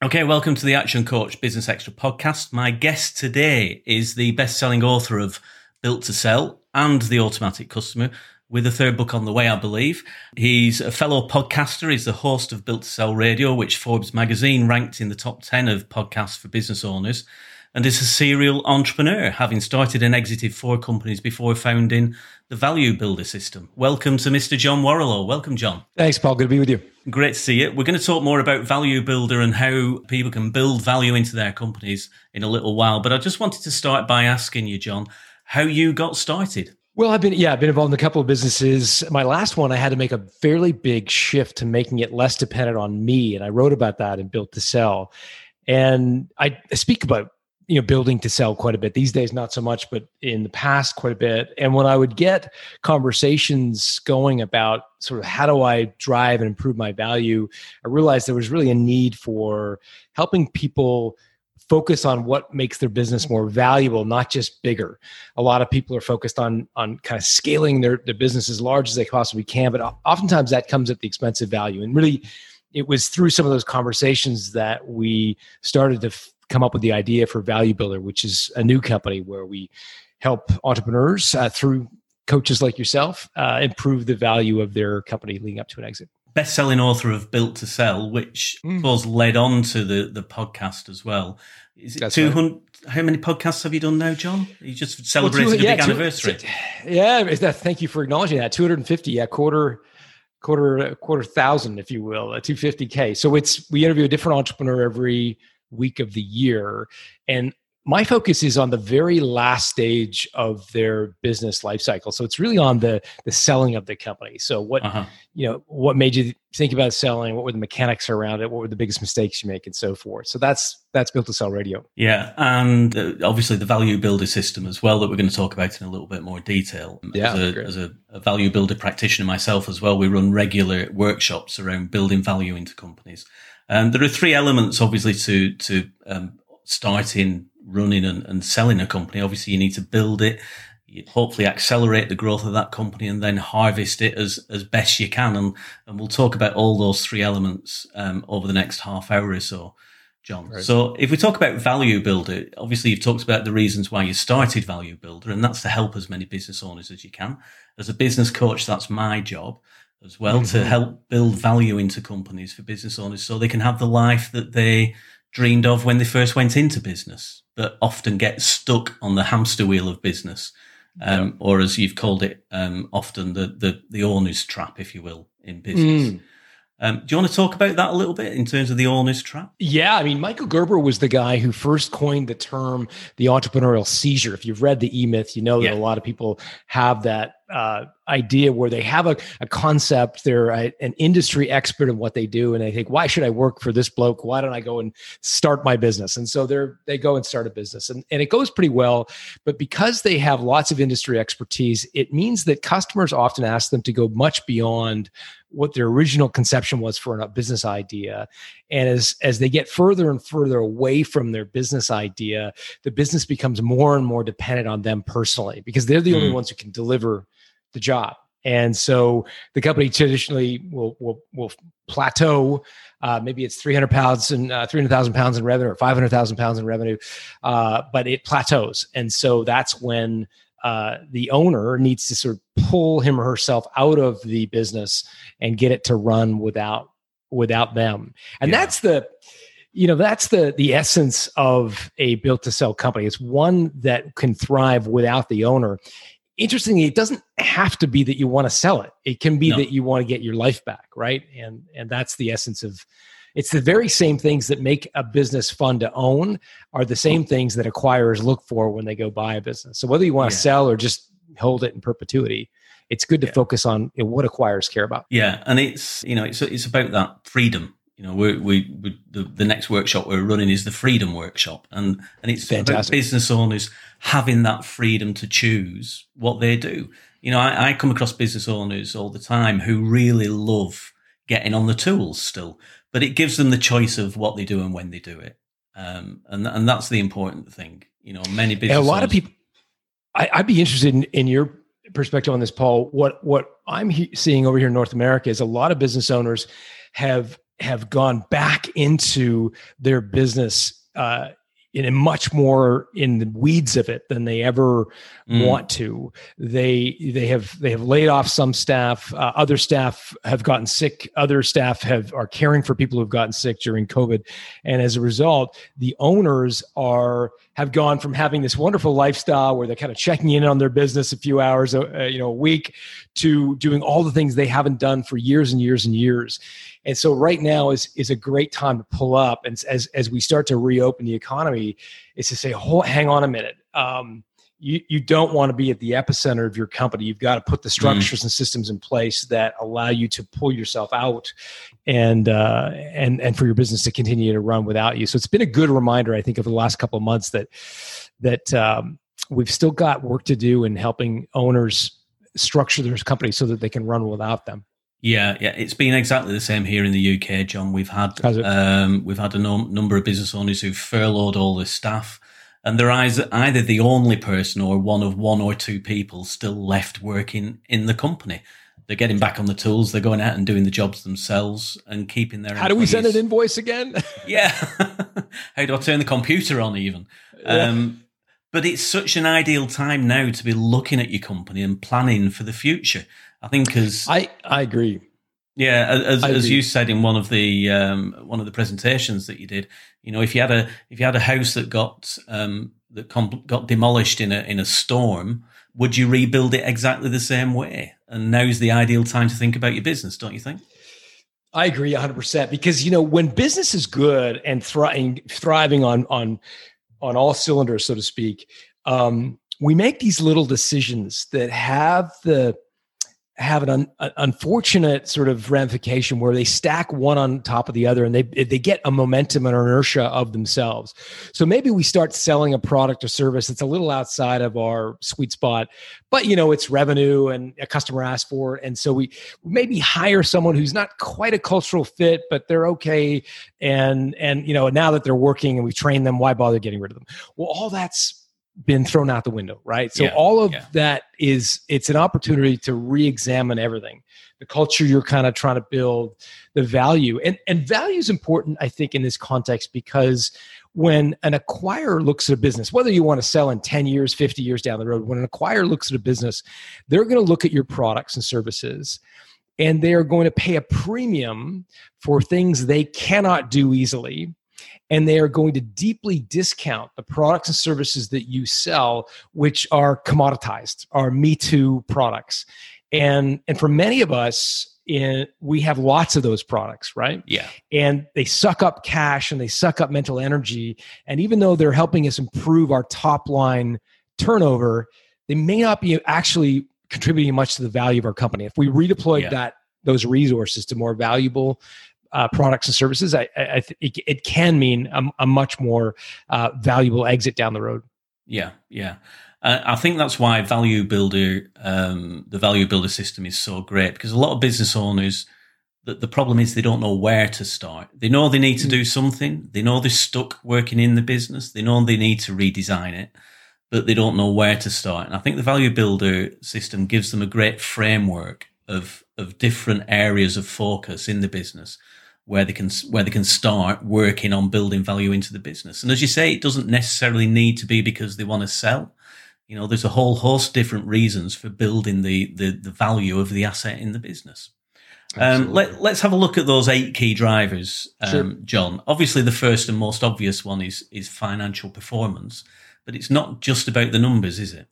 Okay, welcome to the Action Coach Business Extra podcast. My guest today is the best selling author of Built to Sell and The Automatic Customer, with a third book on the way, I believe. He's a fellow podcaster. He's the host of Built to Sell Radio, which Forbes magazine ranked in the top 10 of podcasts for business owners and is a serial entrepreneur, having started and exited four companies before founding the Value Builder System. Welcome to Mr. John Warrilow. Welcome, John. Thanks, Paul. Good to be with you. Great to see you. We're going to talk more about Value Builder and how people can build value into their companies in a little while. But I just wanted to start by asking you, John, how you got started. Well, I've been yeah, I've been involved in a couple of businesses. My last one, I had to make a fairly big shift to making it less dependent on me, and I wrote about that and Built to Sell. And I speak about you know building to sell quite a bit these days not so much but in the past quite a bit. And when i would get conversations going about sort of how do i drive and improve my value i realized there was really a need for helping people focus on what makes their business more valuable not just bigger. A lot of people are focused on on kind of scaling their, their business as large as they possibly can but oftentimes that comes at the expense of value. And really it was through some of those conversations that we started to come up with the idea for Value Builder, which is a new company where we help entrepreneurs uh, through coaches like yourself uh, improve the value of their company leading up to an exit. Best-selling author of Built to Sell, which mm. was led on to the the podcast as well. Is it two hundred? Right. How many podcasts have you done now, John? You just celebrated well, two, a big two, anniversary. Two, yeah, thank you for acknowledging that. Two hundred and fifty, yeah, quarter quarter quarter thousand, if you will, a two fifty k. So it's we interview a different entrepreneur every week of the year. And my focus is on the very last stage of their business life cycle. So it's really on the the selling of the company. So what uh-huh. you know, what made you think about selling? What were the mechanics around it? What were the biggest mistakes you make, and so forth. So that's that's built to sell radio. Yeah, and uh, obviously the value builder system as well that we're going to talk about in a little bit more detail. Yeah, as, a, as a, a value builder practitioner myself as well, we run regular workshops around building value into companies. Um, there are three elements, obviously, to to um, starting, running, and, and selling a company. Obviously, you need to build it, hopefully accelerate the growth of that company, and then harvest it as as best you can. And and we'll talk about all those three elements um, over the next half hour or so. John. Right. So if we talk about Value Builder, obviously you've talked about the reasons why you started Value Builder, and that's to help as many business owners as you can. As a business coach, that's my job as well mm-hmm. to help build value into companies for business owners so they can have the life that they dreamed of when they first went into business, but often get stuck on the hamster wheel of business. Um, yeah. Or as you've called it, um, often the, the, the owner's trap, if you will, in business. Mm. Um, do you want to talk about that a little bit in terms of the owner's trap? Yeah, I mean, Michael Gerber was the guy who first coined the term the entrepreneurial seizure. If you've read the E Myth, you know yeah. that a lot of people have that uh, idea where they have a, a concept, they're a, an industry expert in what they do, and they think, why should I work for this bloke? Why don't I go and start my business? And so they're they go and start a business, and, and it goes pretty well. But because they have lots of industry expertise, it means that customers often ask them to go much beyond what their original conception was for a business idea and as as they get further and further away from their business idea the business becomes more and more dependent on them personally because they're the mm. only ones who can deliver the job. And so the company traditionally will will, will plateau. Uh, maybe it's 300 pounds and uh, 300,000 pounds in revenue or 500,000 pounds in revenue, uh, but it plateaus. And so that's when uh, the owner needs to sort of pull him or herself out of the business and get it to run without without them. And yeah. that's the you know that's the the essence of a built to sell company it's one that can thrive without the owner interestingly, it doesn't have to be that you want to sell it. It can be no. that you want to get your life back, right? And and that's the essence of it's the very same things that make a business fun to own are the same things that acquirers look for when they go buy a business. So whether you want to yeah. sell or just hold it in perpetuity, it's good to yeah. focus on what acquirers care about. Yeah, and it's you know it's it's about that freedom you know, we we, we the, the next workshop we're running is the Freedom Workshop, and and it's Fantastic. about business owners having that freedom to choose what they do. You know, I, I come across business owners all the time who really love getting on the tools still, but it gives them the choice of what they do and when they do it, um, and and that's the important thing. You know, many business and a lot owners, of people. I, I'd be interested in, in your perspective on this, Paul. What what I'm he- seeing over here in North America is a lot of business owners have have gone back into their business uh, in much more in the weeds of it than they ever mm. want to. They they have they have laid off some staff. Uh, other staff have gotten sick. Other staff have are caring for people who've gotten sick during COVID, and as a result, the owners are have gone from having this wonderful lifestyle where they're kind of checking in on their business a few hours a, uh, you know a week to doing all the things they haven't done for years and years and years and so right now is is a great time to pull up. And as as we start to reopen the economy, is to say, hold, hang on a minute. Um, you, you don't want to be at the epicenter of your company. You've got to put the mm. structures mm. and systems in place that allow you to pull yourself out and uh, and and for your business to continue to run without you. So it's been a good reminder, I think, over the last couple of months that that um, we've still got work to do in helping owners structure their company so that they can run without them. Yeah, yeah, it's been exactly the same here in the UK, John. We've had um, we've had a number of business owners who've furloughed all their staff, and they're either, either the only person or one of one or two people still left working in the company. They're getting back on the tools. They're going out and doing the jobs themselves and keeping their. How employees. do we send an invoice again? yeah, how do I turn the computer on? Even. Yeah. Um, but it's such an ideal time now to be looking at your company and planning for the future. I think as I I agree. Yeah, as, I as agree. you said in one of the um, one of the presentations that you did, you know, if you had a if you had a house that got um, that comp- got demolished in a in a storm, would you rebuild it exactly the same way? And now's the ideal time to think about your business, don't you think? I agree 100% because you know when business is good and thriving thriving on on on all cylinders so to speak, um, we make these little decisions that have the have an un, unfortunate sort of ramification where they stack one on top of the other and they they get a momentum and inertia of themselves. So maybe we start selling a product or service that's a little outside of our sweet spot, but you know it's revenue and a customer asked for it, and so we maybe hire someone who's not quite a cultural fit, but they're okay, and and you know now that they're working and we train them, why bother getting rid of them? Well, all that's been thrown out the window, right? So yeah, all of yeah. that is it's an opportunity to re-examine everything. The culture you're kind of trying to build, the value. And and value is important, I think, in this context because when an acquirer looks at a business, whether you want to sell in 10 years, 50 years down the road, when an acquirer looks at a business, they're going to look at your products and services and they are going to pay a premium for things they cannot do easily and they are going to deeply discount the products and services that you sell which are commoditized are me too products. And and for many of us in we have lots of those products right? Yeah. And they suck up cash and they suck up mental energy. And even though they're helping us improve our top line turnover they may not be actually contributing much to the value of our company. If we redeployed yeah. that those resources to more valuable uh, products and services, I, I it, it, can mean a, a much more uh, valuable exit down the road. Yeah, yeah. Uh, I think that's why value builder, um, the value builder system is so great because a lot of business owners, the, the problem is they don't know where to start. They know they need to do something. They know they're stuck working in the business. They know they need to redesign it, but they don't know where to start. And I think the value builder system gives them a great framework of of different areas of focus in the business where they can where they can start working on building value into the business. And as you say, it doesn't necessarily need to be because they want to sell. You know, there's a whole host of different reasons for building the the, the value of the asset in the business. Um, let, us have a look at those eight key drivers, um, sure. John. Obviously, the first and most obvious one is is financial performance, but it's not just about the numbers, is it?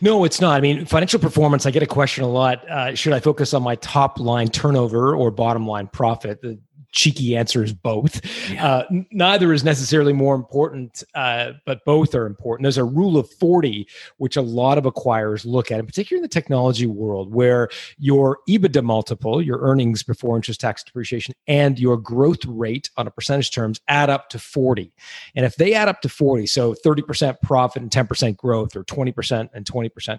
No, it's not. I mean, financial performance, I get a question a lot. Uh, should I focus on my top line turnover or bottom line profit? The cheeky answer is both. Yeah. Uh, neither is necessarily more important, uh, but both are important. There's a rule of 40, which a lot of acquirers look at, in particular in the technology world, where your EBITDA multiple, your earnings before interest, tax, depreciation, and your growth rate on a percentage terms add up to 40. And if they add up to 40, so 30% profit and 10% growth, or 20% and 20%,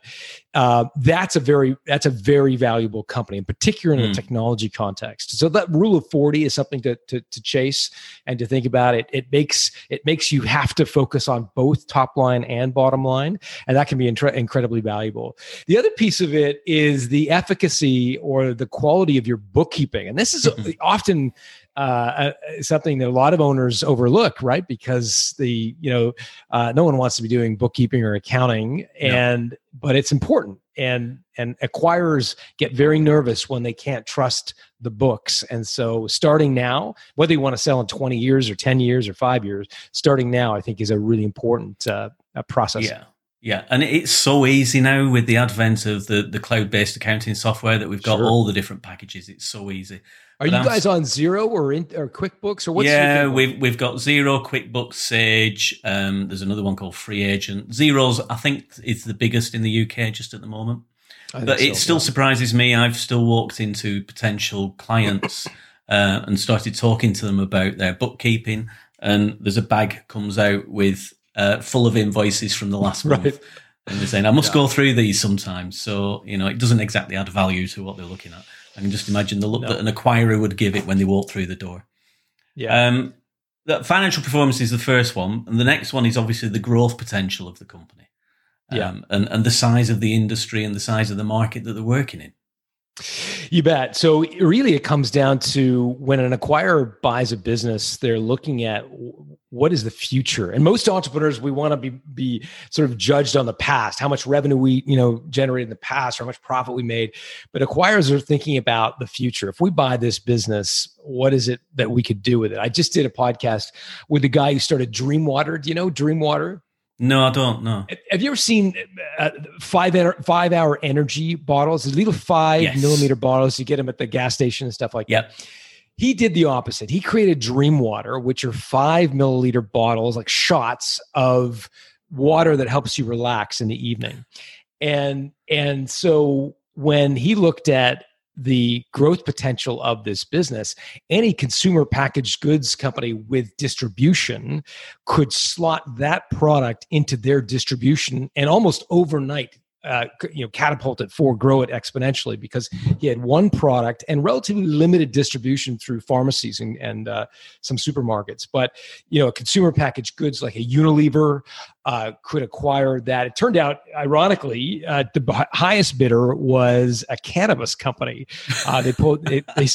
uh, that's a very that's a very valuable company, in particular in mm. the technology context. So that rule of 40 is something something to, to, to chase and to think about it. It makes it makes you have to focus on both top line and bottom line, and that can be intre- incredibly valuable. The other piece of it is the efficacy or the quality of your bookkeeping, and this is mm-hmm. often uh, something that a lot of owners overlook, right? Because the you know uh, no one wants to be doing bookkeeping or accounting, and no. but it's important, and and acquirers get very nervous when they can't trust the books, and so starting now, whether you want to sell in twenty years or ten years or five years, starting now, I think is a really important uh, process. Yeah. Yeah, and it's so easy now with the advent of the, the cloud based accounting software that we've got sure. all the different packages. It's so easy. Are you guys on Xero or in, or QuickBooks or what's? Yeah, we've we've got Xero, QuickBooks, Sage. Um, there's another one called Free Agent. Xero's, I think, is the biggest in the UK just at the moment. But it so, still yeah. surprises me. I've still walked into potential clients uh, and started talking to them about their bookkeeping, and there's a bag comes out with uh, full of invoices from the last month. Right. And they're saying, I must yeah. go through these sometimes. So, you know, it doesn't exactly add value to what they're looking at. I can just imagine the look no. that an acquirer would give it when they walk through the door. Yeah. Um, the financial performance is the first one, and the next one is obviously the growth potential of the company. Um, yeah. And, and the size of the industry and the size of the market that they're working in. You bet. So really, it comes down to when an acquirer buys a business, they're looking at what is the future. And most entrepreneurs, we want to be be sort of judged on the past, how much revenue we you know generated in the past, or how much profit we made. But acquirers are thinking about the future. If we buy this business, what is it that we could do with it? I just did a podcast with the guy who started Dreamwater. Do you know Dreamwater? No, I don't know. Have you ever seen uh, five five hour energy bottles? The little five yes. millimeter bottles. You get them at the gas station and stuff like yep. that. He did the opposite. He created Dream Water, which are five milliliter bottles, like shots of water that helps you relax in the evening. And and so when he looked at the growth potential of this business, any consumer packaged goods company with distribution could slot that product into their distribution and almost overnight uh, you know catapult it for grow it exponentially because he had one product and relatively limited distribution through pharmacies and, and uh, some supermarkets but you know consumer packaged goods like a unilever uh, could acquire that. It turned out, ironically, uh, the highest bidder was a cannabis company. Uh, they, they, they,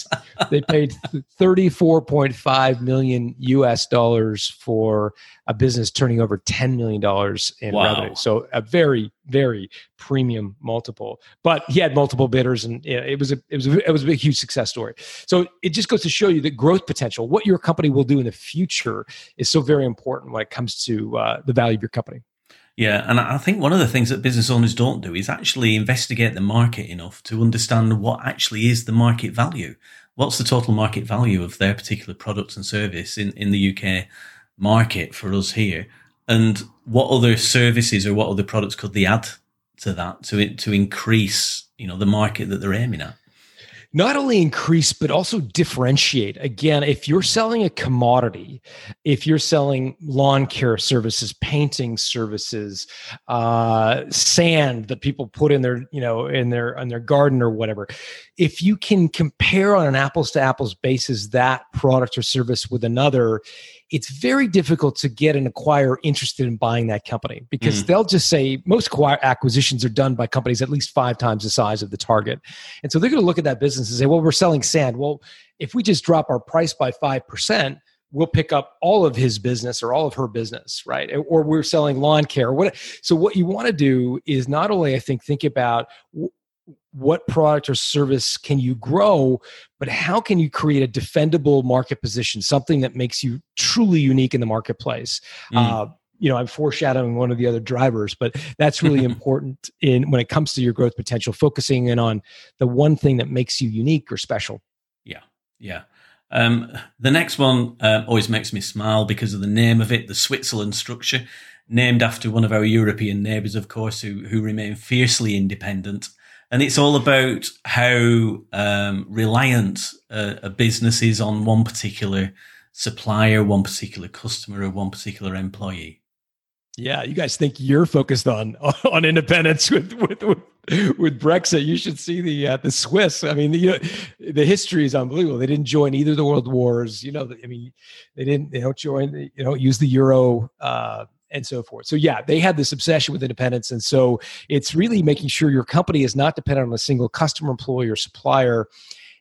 they paid thirty four point five million U.S. dollars for a business turning over ten million dollars in wow. revenue. So a very very premium multiple. But he had multiple bidders, and it was a it was a, it was a big huge success story. So it just goes to show you that growth potential, what your company will do in the future, is so very important when it comes to uh, the value of your company company. Yeah, and I think one of the things that business owners don't do is actually investigate the market enough to understand what actually is the market value. What's the total market value of their particular product and service in, in the UK market for us here? And what other services or what other products could they add to that to to increase, you know, the market that they're aiming at? not only increase but also differentiate again if you're selling a commodity if you're selling lawn care services painting services uh, sand that people put in their you know in their in their garden or whatever if you can compare on an apples to apples basis that product or service with another it's very difficult to get an acquirer interested in buying that company because mm. they'll just say most acquisitions are done by companies at least five times the size of the target. And so they're going to look at that business and say, well, we're selling sand. Well, if we just drop our price by 5%, we'll pick up all of his business or all of her business, right? Or we're selling lawn care. What? So what you want to do is not only, I think, think about what product or service can you grow but how can you create a defendable market position something that makes you truly unique in the marketplace? Mm. uh, you know i'm foreshadowing one of the other drivers but that's really important in when it comes to your growth potential focusing in on the one thing that makes you unique or special. Yeah yeah. Um, the next one um, always makes me smile because of the name of it the switzerland structure named after one of our european neighbors of course who, who remain fiercely independent and it's all about how um, reliant a, a, business is on one particular supplier, one particular customer, or one particular employee. Yeah, you guys think you're focused on on independence with with with, with Brexit. You should see the uh, the Swiss. I mean, the the history is unbelievable. They didn't join either the world wars. You know, I mean, they didn't. They don't join. You know, use the euro. Uh, and so forth. So yeah, they had this obsession with independence, and so it's really making sure your company is not dependent on a single customer, employee, or supplier.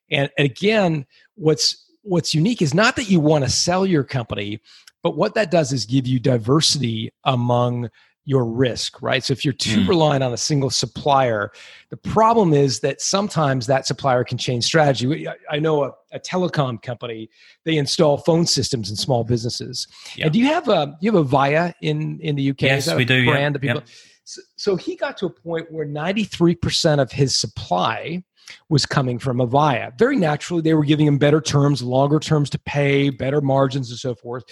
And, and again, what's what's unique is not that you want to sell your company, but what that does is give you diversity among your risk, right? So if you're too mm. reliant on a single supplier, the problem is that sometimes that supplier can change strategy. I know a, a telecom company; they install phone systems in small businesses. Yeah. And do you have a you have a Avaya in in the UK? Yes, we do. Brand yeah. people. So, so he got to a point where 93% of his supply was coming from Avaya. Very naturally, they were giving him better terms, longer terms to pay, better margins, and so forth.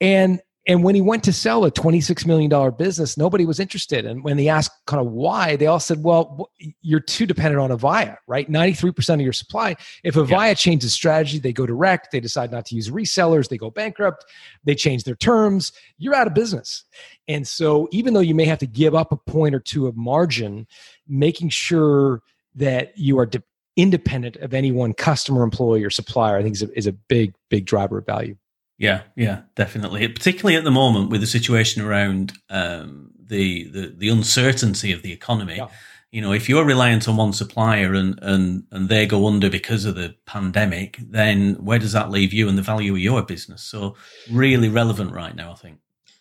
And and when he went to sell a $26 million business, nobody was interested. And when they asked kind of why, they all said, well, you're too dependent on Avaya, right? 93% of your supply. If Avaya yeah. changes strategy, they go direct, they decide not to use resellers, they go bankrupt, they change their terms, you're out of business. And so even though you may have to give up a point or two of margin, making sure that you are de- independent of any one customer, employee, or supplier, I think is a, is a big, big driver of value. Yeah, yeah, definitely. Particularly at the moment with the situation around um, the, the the uncertainty of the economy. Yeah. You know, if you're reliant on one supplier and, and and they go under because of the pandemic, then where does that leave you and the value of your business? So, really relevant right now, I think.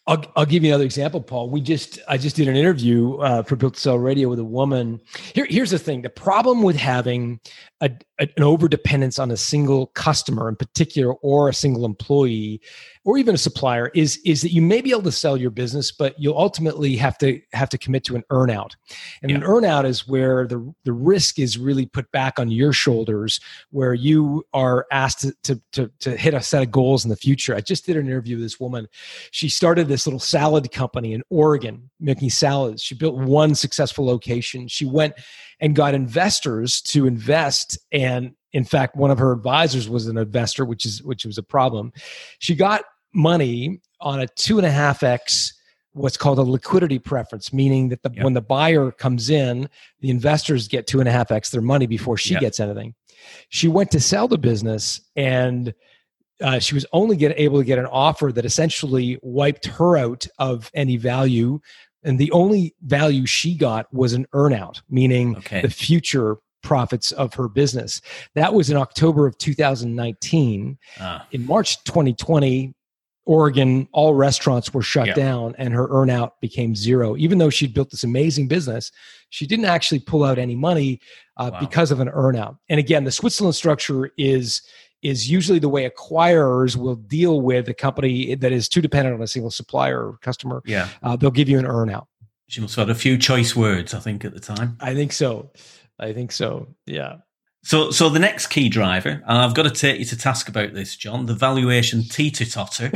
I'll, I'll give you another example, Paul. We just I just did an interview uh, for Built to Sell Radio with a woman. Here, here's the thing: the problem with having a, a, an over dependence on a single customer in particular, or a single employee, or even a supplier, is is that you may be able to sell your business, but you'll ultimately have to have to commit to an earnout. And yeah. an earnout is where the the risk is really put back on your shoulders, where you are asked to to to, to hit a set of goals in the future. I just did an interview with this woman. She started this little salad company in Oregon making salads. She built one successful location. She went and got investors to invest and in fact one of her advisors was an investor which is which was a problem she got money on a two and a half x what's called a liquidity preference, meaning that the, yep. when the buyer comes in, the investors get two and a half x their money before she yep. gets anything. She went to sell the business and uh, she was only get, able to get an offer that essentially wiped her out of any value. And the only value she got was an earnout, meaning okay. the future profits of her business. That was in October of 2019. Ah. In March 2020, Oregon, all restaurants were shut yep. down and her earnout became zero. Even though she'd built this amazing business, she didn't actually pull out any money uh, wow. because of an earnout. And again, the Switzerland structure is is usually the way acquirers will deal with a company that is too dependent on a single supplier or customer. Yeah, uh, they'll give you an earnout. She must have had a few choice words, I think, at the time. I think so. I think so. Yeah. So, so the next key driver, and I've got to take you to task about this, John, the valuation teeter totter.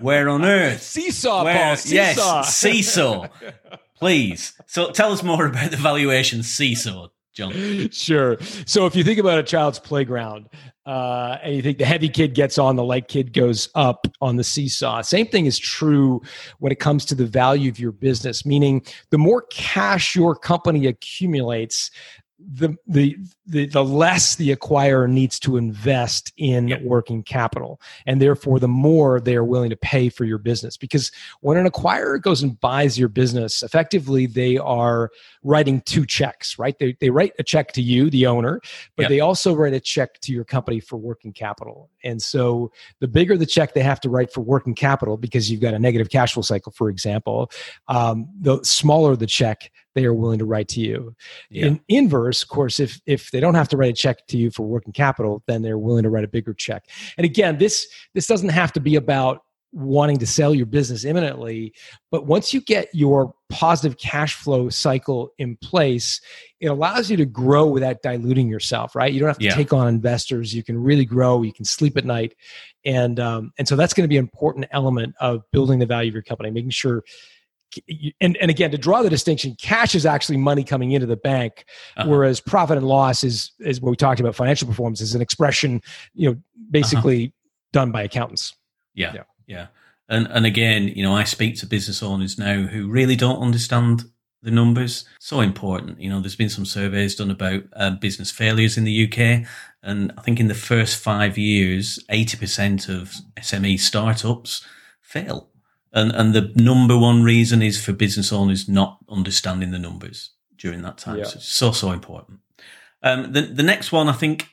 Where on earth? seesaw, where, Paul. Seesaw. Yes, seesaw. Please. So, tell us more about the valuation seesaw, John. Sure. So, if you think about a child's playground, uh, and you think the heavy kid gets on, the light kid goes up on the seesaw. Same thing is true when it comes to the value of your business, meaning the more cash your company accumulates, the, the the the less the acquirer needs to invest in yep. working capital and therefore the more they are willing to pay for your business because when an acquirer goes and buys your business effectively they are writing two checks right they, they write a check to you the owner but yep. they also write a check to your company for working capital and so the bigger the check they have to write for working capital because you've got a negative cash flow cycle for example um, the smaller the check they are willing to write to you yeah. in inverse of course if if they don't have to write a check to you for working capital, then they're willing to write a bigger check. And again, this this doesn't have to be about wanting to sell your business imminently, but once you get your positive cash flow cycle in place, it allows you to grow without diluting yourself, right? You don't have to yeah. take on investors. You can really grow. You can sleep at night, and um, and so that's going to be an important element of building the value of your company, making sure and, and again to draw the distinction cash is actually money coming into the bank uh-huh. whereas profit and loss is is what we talked about financial performance is an expression you know basically uh-huh. done by accountants yeah yeah, yeah. And, and again, you know, I speak to business owners now who really don't understand the numbers. So important. You know, there's been some surveys done about uh, business failures in the UK. And I think in the first five years, 80% of SME startups fail. And, and the number one reason is for business owners not understanding the numbers during that time. Yeah. So it's so, so important. Um, the, the next one, I think,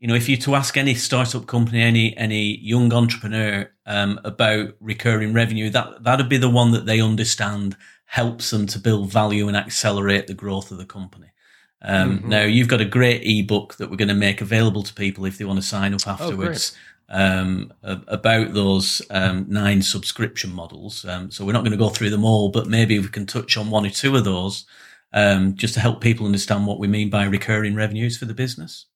you know, if you to ask any startup company, any any young entrepreneur um, about recurring revenue, that that'd be the one that they understand helps them to build value and accelerate the growth of the company. Um, mm-hmm. Now, you've got a great ebook that we're going to make available to people if they want to sign up oh, afterwards. Oh, um, about those um, nine subscription models. Um, so we're not going to go through them all, but maybe we can touch on one or two of those um, just to help people understand what we mean by recurring revenues for the business.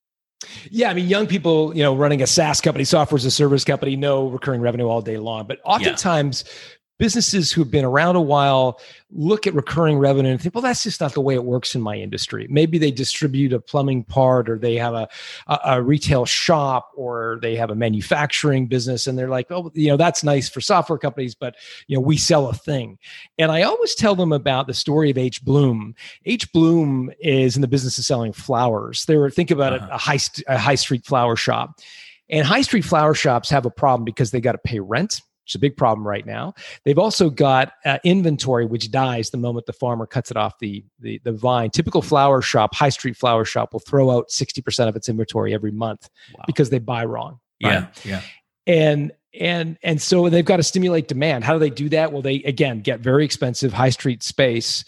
Yeah, I mean, young people, you know, running a SaaS company, software as a service company, know recurring revenue all day long. But oftentimes, yeah businesses who've been around a while look at recurring revenue and think, well, that's just not the way it works in my industry. Maybe they distribute a plumbing part or they have a, a, a, retail shop or they have a manufacturing business and they're like, oh, you know, that's nice for software companies, but, you know, we sell a thing. And I always tell them about the story of H. Bloom. H. Bloom is in the business of selling flowers. They're, think about uh-huh. it, a high, a high street flower shop. And high street flower shops have a problem because they got to pay rent which is a big problem right now. They've also got uh, inventory which dies the moment the farmer cuts it off the, the, the vine. Typical flower shop, high street flower shop, will throw out 60% of its inventory every month wow. because they buy wrong. Right? Yeah, yeah. And and and so they've got to stimulate demand. How do they do that? Well, they again get very expensive high street space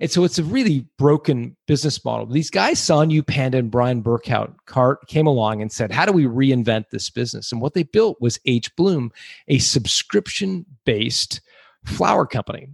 and so it's a really broken business model. These guys, Sonu Panda and Bryan Burkhart, came along and said, How do we reinvent this business? And what they built was H. Bloom, a subscription based flower company.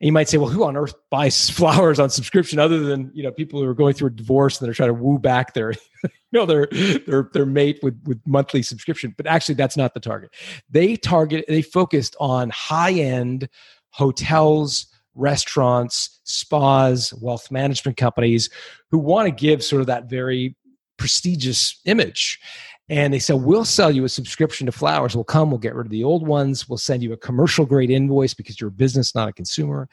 And you might say, well, who on earth buys flowers on subscription other than you know people who are going through a divorce and they're trying to woo back their you know their their their mate with with monthly subscription? But actually, that's not the target. They target they focused on high end hotels, restaurants, spas, wealth management companies who want to give sort of that very prestigious image. And they said, We'll sell you a subscription to flowers. We'll come, we'll get rid of the old ones, we'll send you a commercial grade invoice because you're a business, not a consumer.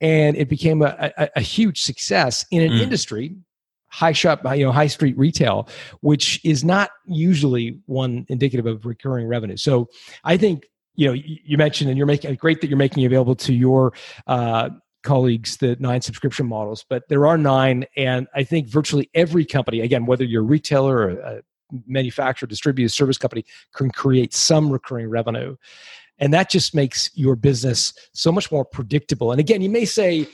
And it became a, a, a huge success in an mm. industry high shop, you know, high street retail, which is not usually one indicative of recurring revenue. So I think you know you mentioned and you're making great that you're making available to your uh, colleagues the nine subscription models but there are nine and i think virtually every company again whether you're a retailer or a manufacturer distributor service company can create some recurring revenue. And that just makes your business so much more predictable. And again you may say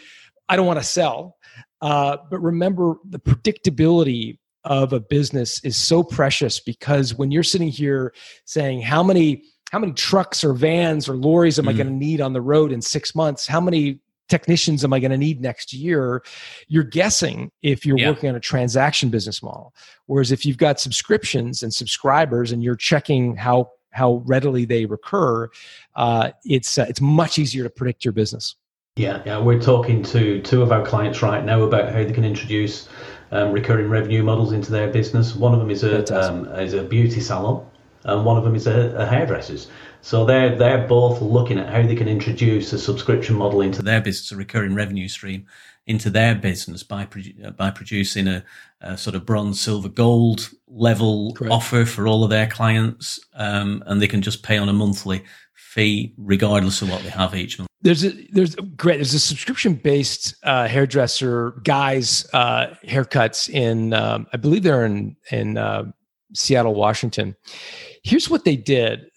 i don't want to sell uh, but remember the predictability of a business is so precious because when you're sitting here saying how many how many trucks or vans or lorries am mm. I going to need on the road in six months? How many technicians am I going to need next year? You're guessing if you're yeah. working on a transaction business model. Whereas if you've got subscriptions and subscribers and you're checking how how readily they recur, uh, it's uh, it's much easier to predict your business. Yeah, yeah, we're talking to two of our clients right now about how they can introduce um, recurring revenue models into their business. One of them is a um, is a beauty salon, and one of them is a, a hairdresser's. So they're they're both looking at how they can introduce a subscription model into their business, a recurring revenue stream into their business by uh, by producing a, a, sort of bronze, silver, gold level Correct. offer for all of their clients, um, and they can just pay on a monthly fee regardless of what they have each month. There's a there's great there's a subscription based uh, hairdresser guys uh, haircuts in um, I believe they're in in uh, Seattle, Washington. Here's what they did.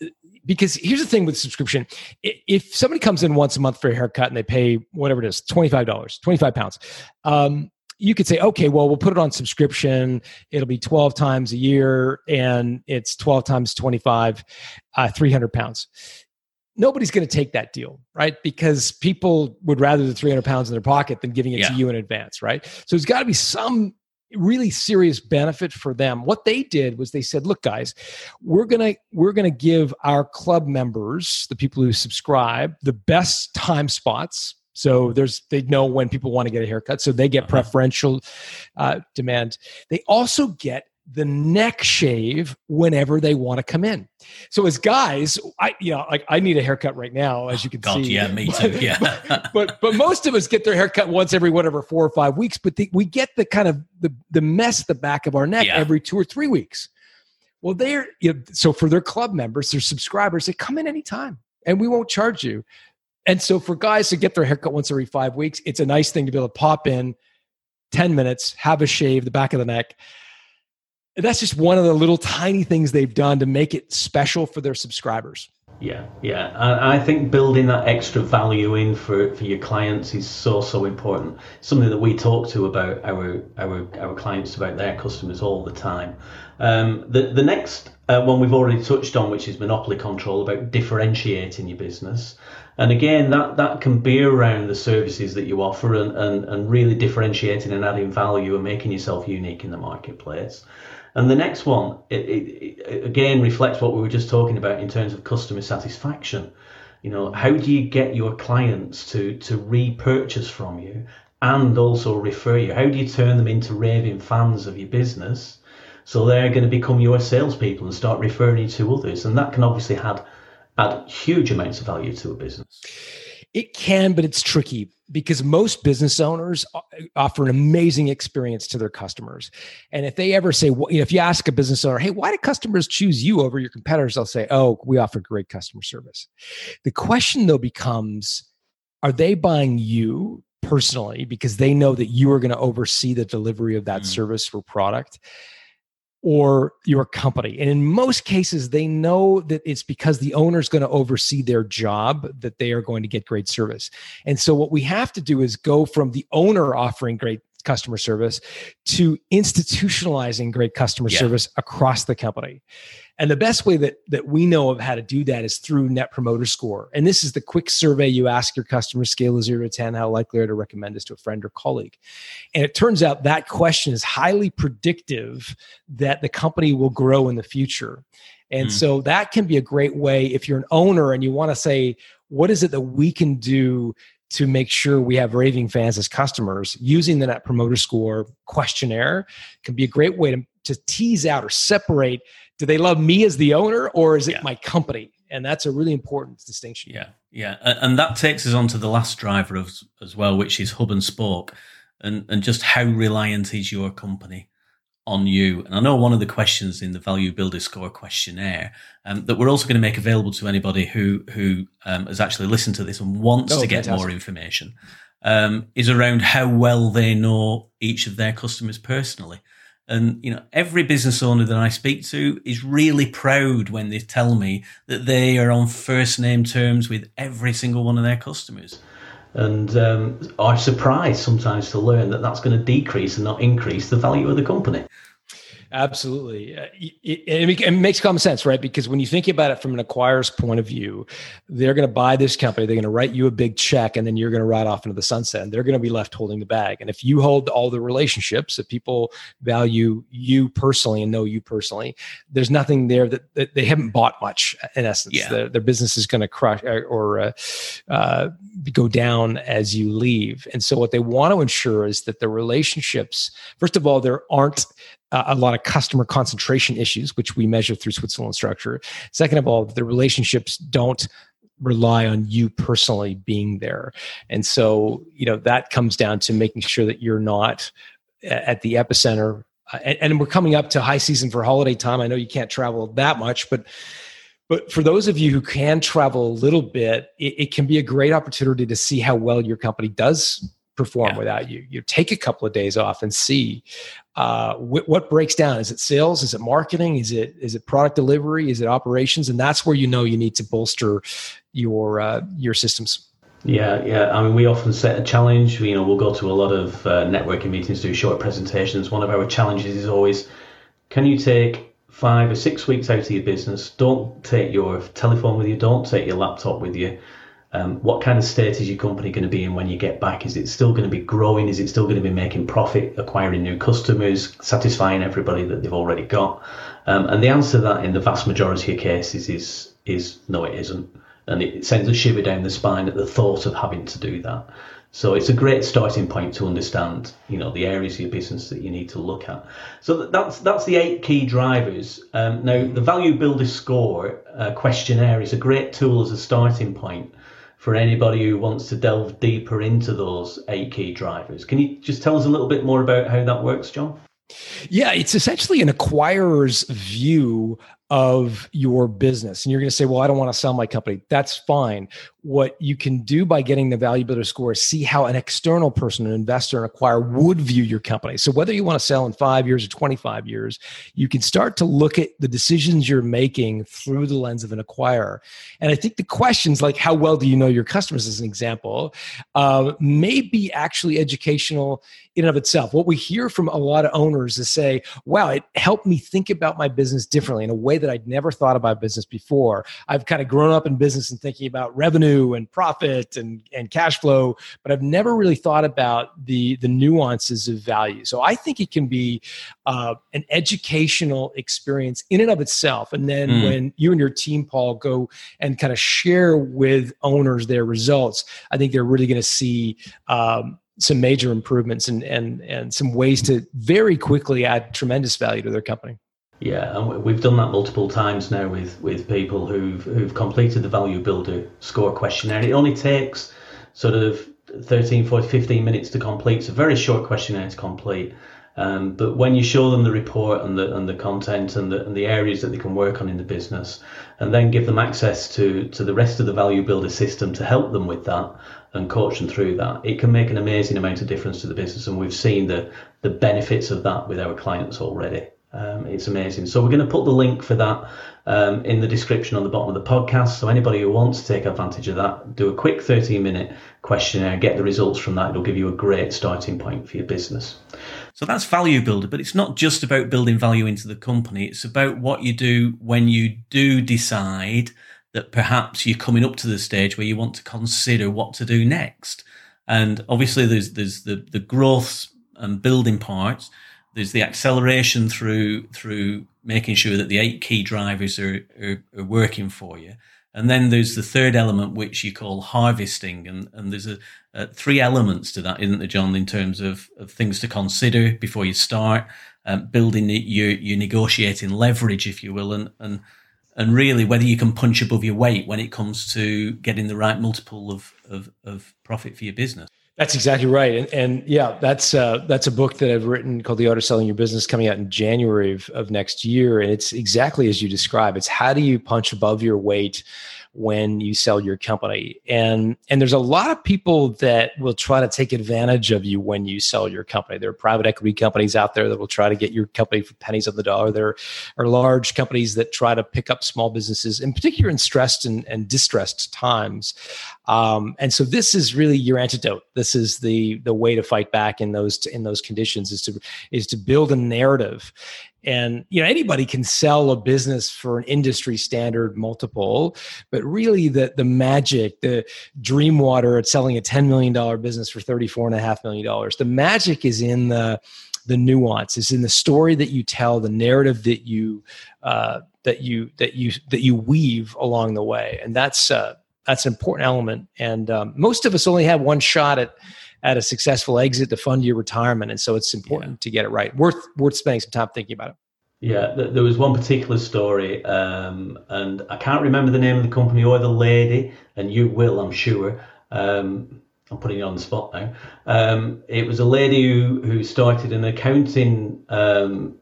Because here's the thing with subscription. If somebody comes in once a month for a haircut and they pay whatever it is, $25, 25 pounds, um, you could say, okay, well, we'll put it on subscription. It'll be 12 times a year and it's 12 times 25, uh, 300 pounds. Nobody's going to take that deal, right? Because people would rather the 300 pounds in their pocket than giving it yeah. to you in advance, right? So there's got to be some really serious benefit for them. What they did was they said look guys we're gonna we're gonna give our club members the people who subscribe the best time spots. So there's they know when people want to get a haircut so they get uh-huh. preferential uh, demand. They also get the neck shave whenever they want to come in. So as guys, I you know, like I need a haircut right now, as you can God, see. Yeah, me too. Yeah. but, but, but most of us get their haircut once every whatever four or five weeks. But the, we get the kind of the the mess the back of our neck yeah. every two or three weeks. Well, they're you know, so for their club members, their subscribers, they come in anytime, and we won't charge you. And so for guys to get their haircut once every five weeks, it's a nice thing to be able to pop in 10 minutes, have a shave, the back of the neck. That's just one of the little tiny things they've done to make it special for their subscribers. Yeah, yeah. I, I think building that extra value in for, for your clients is so, so important. Something that we talk to about our our, our clients, about their customers all the time. Um, the, the next uh, one we've already touched on, which is monopoly control, about differentiating your business. And again, that, that can be around the services that you offer and, and, and really differentiating and adding value and making yourself unique in the marketplace. And the next one, it, it, it again reflects what we were just talking about in terms of customer satisfaction. You know, how do you get your clients to, to repurchase from you and also refer you? How do you turn them into raving fans of your business? So they're going to become your salespeople and start referring you to others. And that can obviously add add huge amounts of value to a business. It can, but it's tricky because most business owners offer an amazing experience to their customers. And if they ever say, well, you know, if you ask a business owner, hey, why do customers choose you over your competitors? They'll say, oh, we offer great customer service. The question, though, becomes are they buying you personally because they know that you are going to oversee the delivery of that mm. service or product? Or your company. And in most cases, they know that it's because the owner is going to oversee their job that they are going to get great service. And so, what we have to do is go from the owner offering great customer service to institutionalizing great customer yeah. service across the company. And the best way that that we know of how to do that is through Net Promoter Score. And this is the quick survey you ask your customer scale of zero to 10, how likely are to recommend this to a friend or colleague. And it turns out that question is highly predictive that the company will grow in the future. And mm. so that can be a great way if you're an owner and you want to say, what is it that we can do to make sure we have raving fans as customers. Using the net promoter score questionnaire can be a great way to, to tease out or separate do they love me as the owner or is it yeah. my company? And that's a really important distinction. Yeah yeah. And that takes us on to the last driver of, as well which is hub and spoke and and just how reliant is your company on you. And I know one of the questions in the Value Builder Score questionnaire um, that we're also going to make available to anybody who who um, has actually listened to this and wants oh, to get fantastic. more information um, is around how well they know each of their customers personally. And you know, every business owner that I speak to is really proud when they tell me that they are on first name terms with every single one of their customers and um, are surprised sometimes to learn that that's going to decrease and not increase the value of the company. Absolutely. Uh, it, it, it, makes common sense, right? Because when you think about it from an acquirer's point of view, they're going to buy this company, they're going to write you a big check, and then you're going to ride off into the sunset, and they're going to be left holding the bag. And if you hold all the relationships that people value you personally and know you personally, there's nothing there that, that they haven't bought much, in essence. Yeah. Their, their business is going to crush uh, or uh, uh, go down as you leave. And so, what they want to ensure is that the relationships, first of all, there aren't uh, a lot of customer concentration issues, which we measure through Switzerland structure. Second of all, the relationships don't rely on you personally being there. And so, you know, that comes down to making sure that you're not at the epicenter. Uh, and, and we're coming up to high season for holiday time. I know you can't travel that much, but but for those of you who can travel a little bit, it, it, can be a great opportunity to see how well your company does perform yeah. without you. You take a couple of days off and see uh, wh- what breaks down. Is it sales? Is it marketing? Is it is it product delivery? Is it operations? And that's where you know you need to bolster your uh, your systems. Yeah, yeah. I mean, we often set a challenge. You know, we'll go to a lot of uh, networking meetings, do short presentations. One of our challenges is always, can you take five or six weeks out of your business? Don't take your telephone with you. Don't take your laptop with you um, what kind of state is your company going to be in when you get back? Is it still going to be growing? Is it still going to be making profit, acquiring new customers, satisfying everybody that they've already got? Um, and the answer to that, in the vast majority of cases, is is no, it isn't. and it sends a shiver down the spine at the thought of having to do that. So it's a great starting point to understand, you know, the areas of your business that you need to look at. So that's that's the eight key drivers. Um, now, the Value Builder Score uh, questionnaire is a great tool as a starting point for anybody who wants to delve deeper into those eight key drivers. Can you just tell us a little bit more about how that works, John? Yeah, it's essentially an acquirer's view of your business. And you're going to say, well, I don't want to sell my company. That's fine. What you can do by getting the value builder score is see how an external person, an investor, an acquirer would view your company. So whether you want to sell in five years or 25 years, you can start to look at the decisions you're making through the lens of an acquirer. And I think the questions like how well do you know your customers, as an example, uh, may be actually educational in and of itself. What we hear from a lot of owners is say, wow, it helped me think about my business differently in a way that I'd never thought about business before. I've kind of grown up in business and thinking about revenue and profit and, and cash flow, but I've never really thought about the, the nuances of value. So I think it can be uh, an educational experience in and of itself. And then mm. when you and your team, Paul, go and kind of share with owners their results, I think they're really going to see um, some major improvements and and and some ways to very quickly add tremendous value to their company. Yeah, and we've done that multiple times now with, with people who've who've completed the value builder score questionnaire. It only takes sort of 13, 14, 15 minutes to complete. It's a very short questionnaire to complete. Um, but when you show them the report and the and the content and the and the areas that they can work on in the business, and then give them access to to the rest of the value builder system to help them with that and coach them through that, it can make an amazing amount of difference to the business. And we've seen the the benefits of that with our clients already. Um, it's amazing. So we're going to put the link for that um, in the description on the bottom of the podcast. So anybody who wants to take advantage of that, do a quick 13 minute questionnaire, get the results from that. It'll give you a great starting point for your business. So that's value builder, but it's not just about building value into the company. It's about what you do when you do decide that perhaps you're coming up to the stage where you want to consider what to do next. And obviously there's there's the, the growth and building parts there's the acceleration through through making sure that the eight key drivers are, are, are, working for you. And then there's the third element, which you call harvesting. And, and there's a, a three elements to that, isn't there, John, in terms of, of things to consider before you start, um, building your, your negotiating leverage, if you will, and, and, and really whether you can punch above your weight when it comes to getting the right multiple of, of, of profit for your business. That's exactly right, and, and yeah, that's uh, that's a book that I've written called "The Art of Selling Your Business," coming out in January of, of next year, and it's exactly as you describe. It's how do you punch above your weight when you sell your company. And and there's a lot of people that will try to take advantage of you when you sell your company. There are private equity companies out there that will try to get your company for pennies on the dollar. There are large companies that try to pick up small businesses in particular in stressed and, and distressed times. Um, and so this is really your antidote. This is the the way to fight back in those in those conditions is to is to build a narrative and you know anybody can sell a business for an industry standard multiple but really the the magic the dream water at selling a $10 million business for $34.5 million the magic is in the the nuance is in the story that you tell the narrative that you uh, that you that you that you weave along the way. And that's uh, that's an important element. And um, most of us only have one shot at at a successful exit to fund your retirement. And so it's important yeah. to get it right. Worth worth spending some time thinking about it. Yeah, there was one particular story, um, and I can't remember the name of the company or the lady, and you will, I'm sure. Um, I'm putting you on the spot now. Um, it was a lady who, who started an accounting um,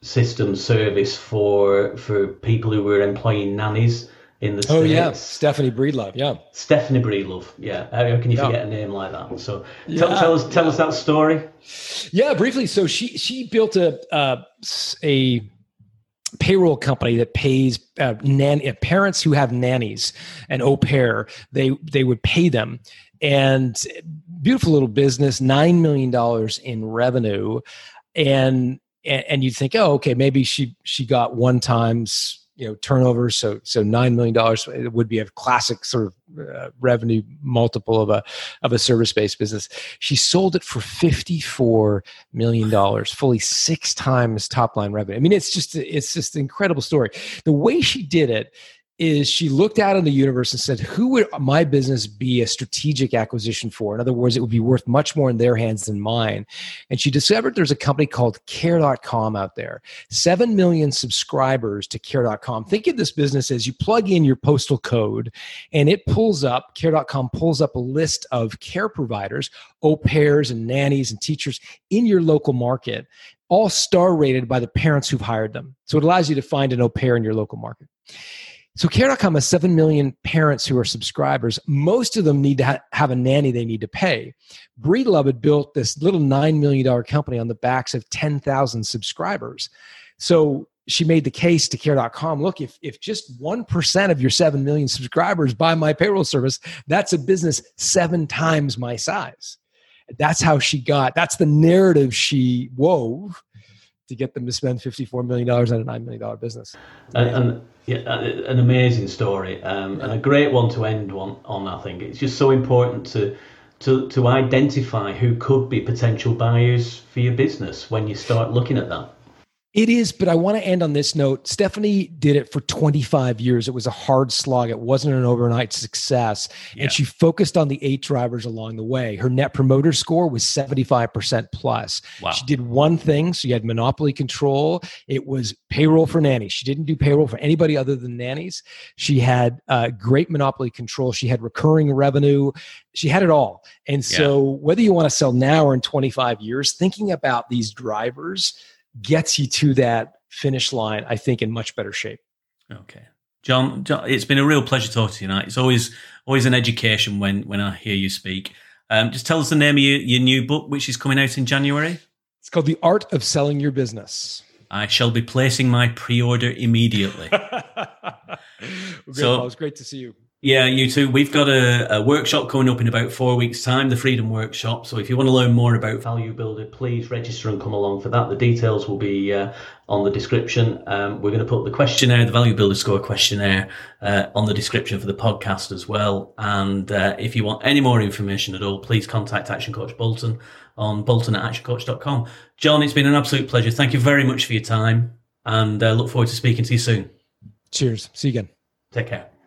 system service for for people who were employing nannies in the oh States. yeah stephanie breedlove yeah. Stephanie breedlove yeah. How can you forget yeah. a name like that so yeah, tell, tell, us tell yeah. us that story. Yeah briefly. So she she built a uh, a payroll company that pays uh, nan- uh, parents who have nannies and au pair. They they would pay them. And beautiful little business nine million dollars in revenue. And and, and you'd think oh okay maybe she she got one times you know turnover. So so nine million dollars would be a classic sort of uh, revenue multiple of a of a service based business. She sold it for 54 million dollars fully six times top line revenue. I mean it's just it's just an incredible story. The way she did it is she looked out in the universe and said, Who would my business be a strategic acquisition for? In other words, it would be worth much more in their hands than mine. And she discovered there's a company called care.com out there. Seven million subscribers to care.com. Think of this business as you plug in your postal code and it pulls up, care.com pulls up a list of care providers, au pairs and nannies and teachers in your local market all star rated by the parents who've hired them. So it allows you to find an au pair in your local market. So Care.com has 7 million parents who are subscribers. Most of them need to ha- have a nanny they need to pay. Breedlove had built this little $9 million company on the backs of 10,000 subscribers. So she made the case to care.com look if, if just 1% of your 7 million subscribers buy my payroll service that's a business seven times my size that's how she got that's the narrative she wove to get them to spend $54 million on a $9 million business and, and yeah, uh, an amazing story um, and a great one to end on, on. I think it's just so important to to to identify who could be potential buyers for your business when you start looking at that. It is, but I want to end on this note. Stephanie did it for 25 years. It was a hard slog. It wasn't an overnight success. Yeah. And she focused on the eight drivers along the way. Her net promoter score was 75% plus. Wow. She did one thing. So you had monopoly control. It was payroll for nannies. She didn't do payroll for anybody other than nannies. She had uh, great monopoly control. She had recurring revenue. She had it all. And so, yeah. whether you want to sell now or in 25 years, thinking about these drivers gets you to that finish line, I think, in much better shape. Okay. John, John, it's been a real pleasure talking to you tonight. It's always always an education when when I hear you speak. Um, just tell us the name of your, your new book, which is coming out in January. It's called The Art of Selling Your Business. I shall be placing my pre-order immediately. well, so, it was great to see you. Yeah, you too. We've got a, a, workshop coming up in about four weeks' time, the Freedom Workshop. So if you want to learn more about Value Builder, please register and come along for that. The details will be uh, on the description. Um, we're going to put the questionnaire, the Value Builder Score questionnaire, uh, on the description for the podcast as well. And uh, if you want any more information at all, please contact Action Coach Bolton on bolton at actioncoach.com. John, it's been an absolute pleasure. Thank you very much for your time and uh, look forward to speaking to you soon. Cheers. See you again. Take care.